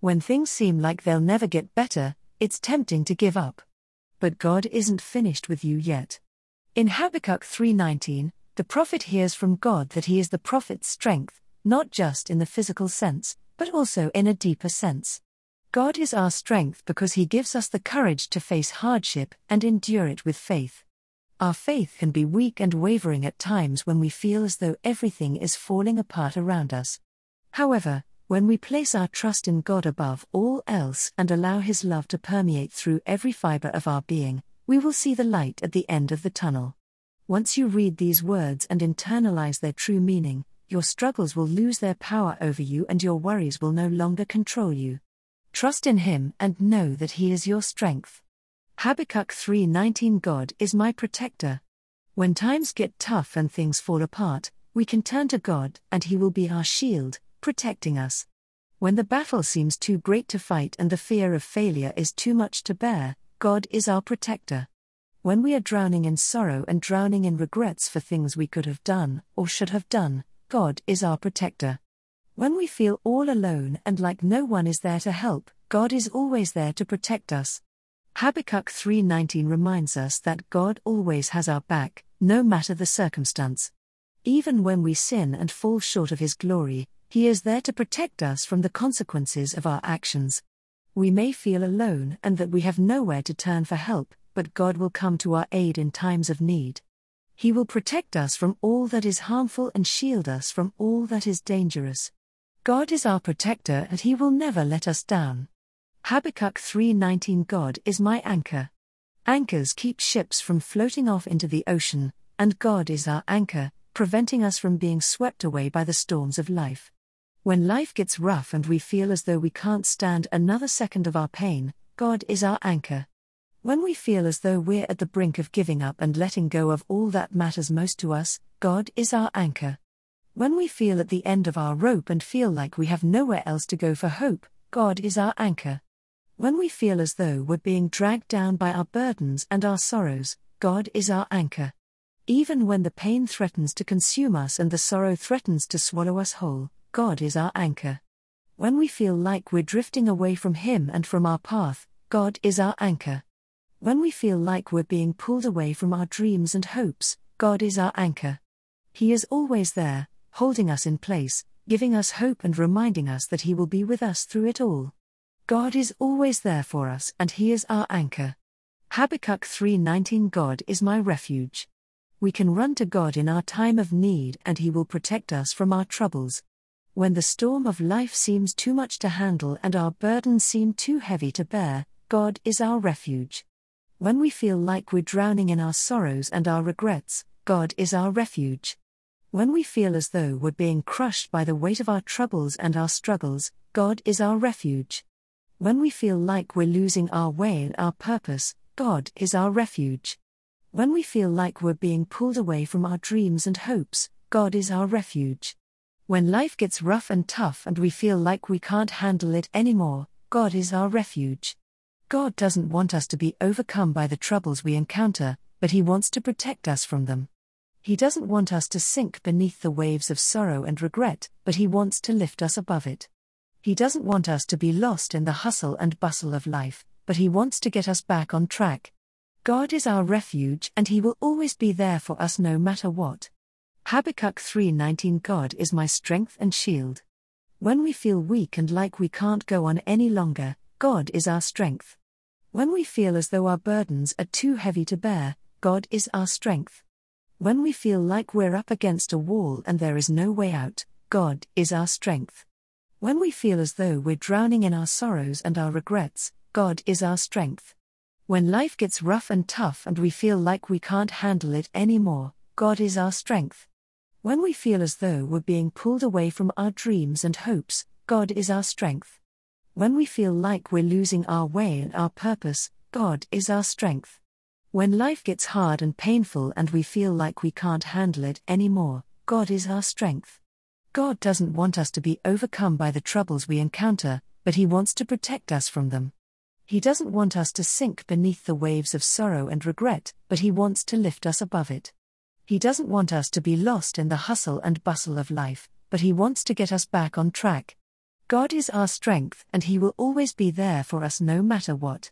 When things seem like they'll never get better, it's tempting to give up. But God isn't finished with you yet. In Habakkuk 3:19, the prophet hears from God that he is the prophet's strength, not just in the physical sense, but also in a deeper sense. God is our strength because he gives us the courage to face hardship and endure it with faith. Our faith can be weak and wavering at times when we feel as though everything is falling apart around us. However, when we place our trust in God above all else and allow His love to permeate through every fiber of our being, we will see the light at the end of the tunnel. Once you read these words and internalize their true meaning, your struggles will lose their power over you and your worries will no longer control you. Trust in Him and know that He is your strength. Habakkuk 3:19 God is my protector. When times get tough and things fall apart, we can turn to God and He will be our shield, protecting us. When the battle seems too great to fight and the fear of failure is too much to bear, God is our protector. When we are drowning in sorrow and drowning in regrets for things we could have done or should have done, God is our protector. When we feel all alone and like no one is there to help, God is always there to protect us. Habakkuk 3:19 reminds us that God always has our back, no matter the circumstance. Even when we sin and fall short of his glory, he is there to protect us from the consequences of our actions. We may feel alone and that we have nowhere to turn for help, but God will come to our aid in times of need. He will protect us from all that is harmful and shield us from all that is dangerous. God is our protector and he will never let us down. Habakkuk 3:19 God is my anchor. Anchors keep ships from floating off into the ocean, and God is our anchor, preventing us from being swept away by the storms of life. When life gets rough and we feel as though we can't stand another second of our pain, God is our anchor. When we feel as though we're at the brink of giving up and letting go of all that matters most to us, God is our anchor. When we feel at the end of our rope and feel like we have nowhere else to go for hope, God is our anchor. When we feel as though we're being dragged down by our burdens and our sorrows, God is our anchor. Even when the pain threatens to consume us and the sorrow threatens to swallow us whole, God is our anchor. When we feel like we're drifting away from Him and from our path, God is our anchor. When we feel like we're being pulled away from our dreams and hopes, God is our anchor. He is always there, holding us in place, giving us hope and reminding us that He will be with us through it all. God is always there for us and He is our anchor. Habakkuk 3:19 God is my refuge. We can run to God in our time of need and He will protect us from our troubles. When the storm of life seems too much to handle and our burdens seem too heavy to bear, God is our refuge. When we feel like we're drowning in our sorrows and our regrets, God is our refuge. When we feel as though we're being crushed by the weight of our troubles and our struggles, God is our refuge. When we feel like we're losing our way and our purpose, God is our refuge. When we feel like we're being pulled away from our dreams and hopes, God is our refuge. When life gets rough and tough and we feel like we can't handle it anymore, God is our refuge. God doesn't want us to be overcome by the troubles we encounter, but He wants to protect us from them. He doesn't want us to sink beneath the waves of sorrow and regret, but He wants to lift us above it. He doesn't want us to be lost in the hustle and bustle of life, but He wants to get us back on track. God is our refuge and He will always be there for us no matter what. Habakkuk 3:19 God is my strength and shield. When we feel weak and like we can't go on any longer, God is our strength. When we feel as though our burdens are too heavy to bear, God is our strength. When we feel like we're up against a wall and there is no way out, God is our strength. When we feel as though we're drowning in our sorrows and our regrets, God is our strength. When life gets rough and tough and we feel like we can't handle it anymore, God is our strength. When we feel as though we're being pulled away from our dreams and hopes, God is our strength. When we feel like we're losing our way and our purpose, God is our strength. When life gets hard and painful and we feel like we can't handle it anymore, God is our strength. God doesn't want us to be overcome by the troubles we encounter, but He wants to protect us from them. He doesn't want us to sink beneath the waves of sorrow and regret, but He wants to lift us above it. He doesn't want us to be lost in the hustle and bustle of life, but He wants to get us back on track. God is our strength and He will always be there for us no matter what.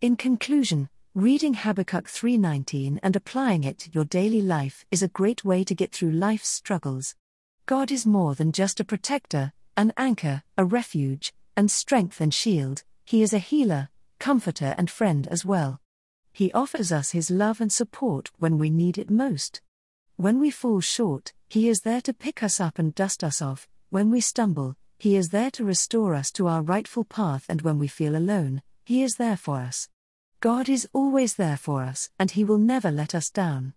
In conclusion, reading Habakkuk 3:19 and applying it to your daily life is a great way to get through life's struggles. God is more than just a protector, an anchor, a refuge, and strength and shield, He is a healer, comforter, and friend as well. He offers us His love and support when we need it most. When we fall short, He is there to pick us up and dust us off. When we stumble, He is there to restore us to our rightful path, and when we feel alone, He is there for us. God is always there for us, and He will never let us down.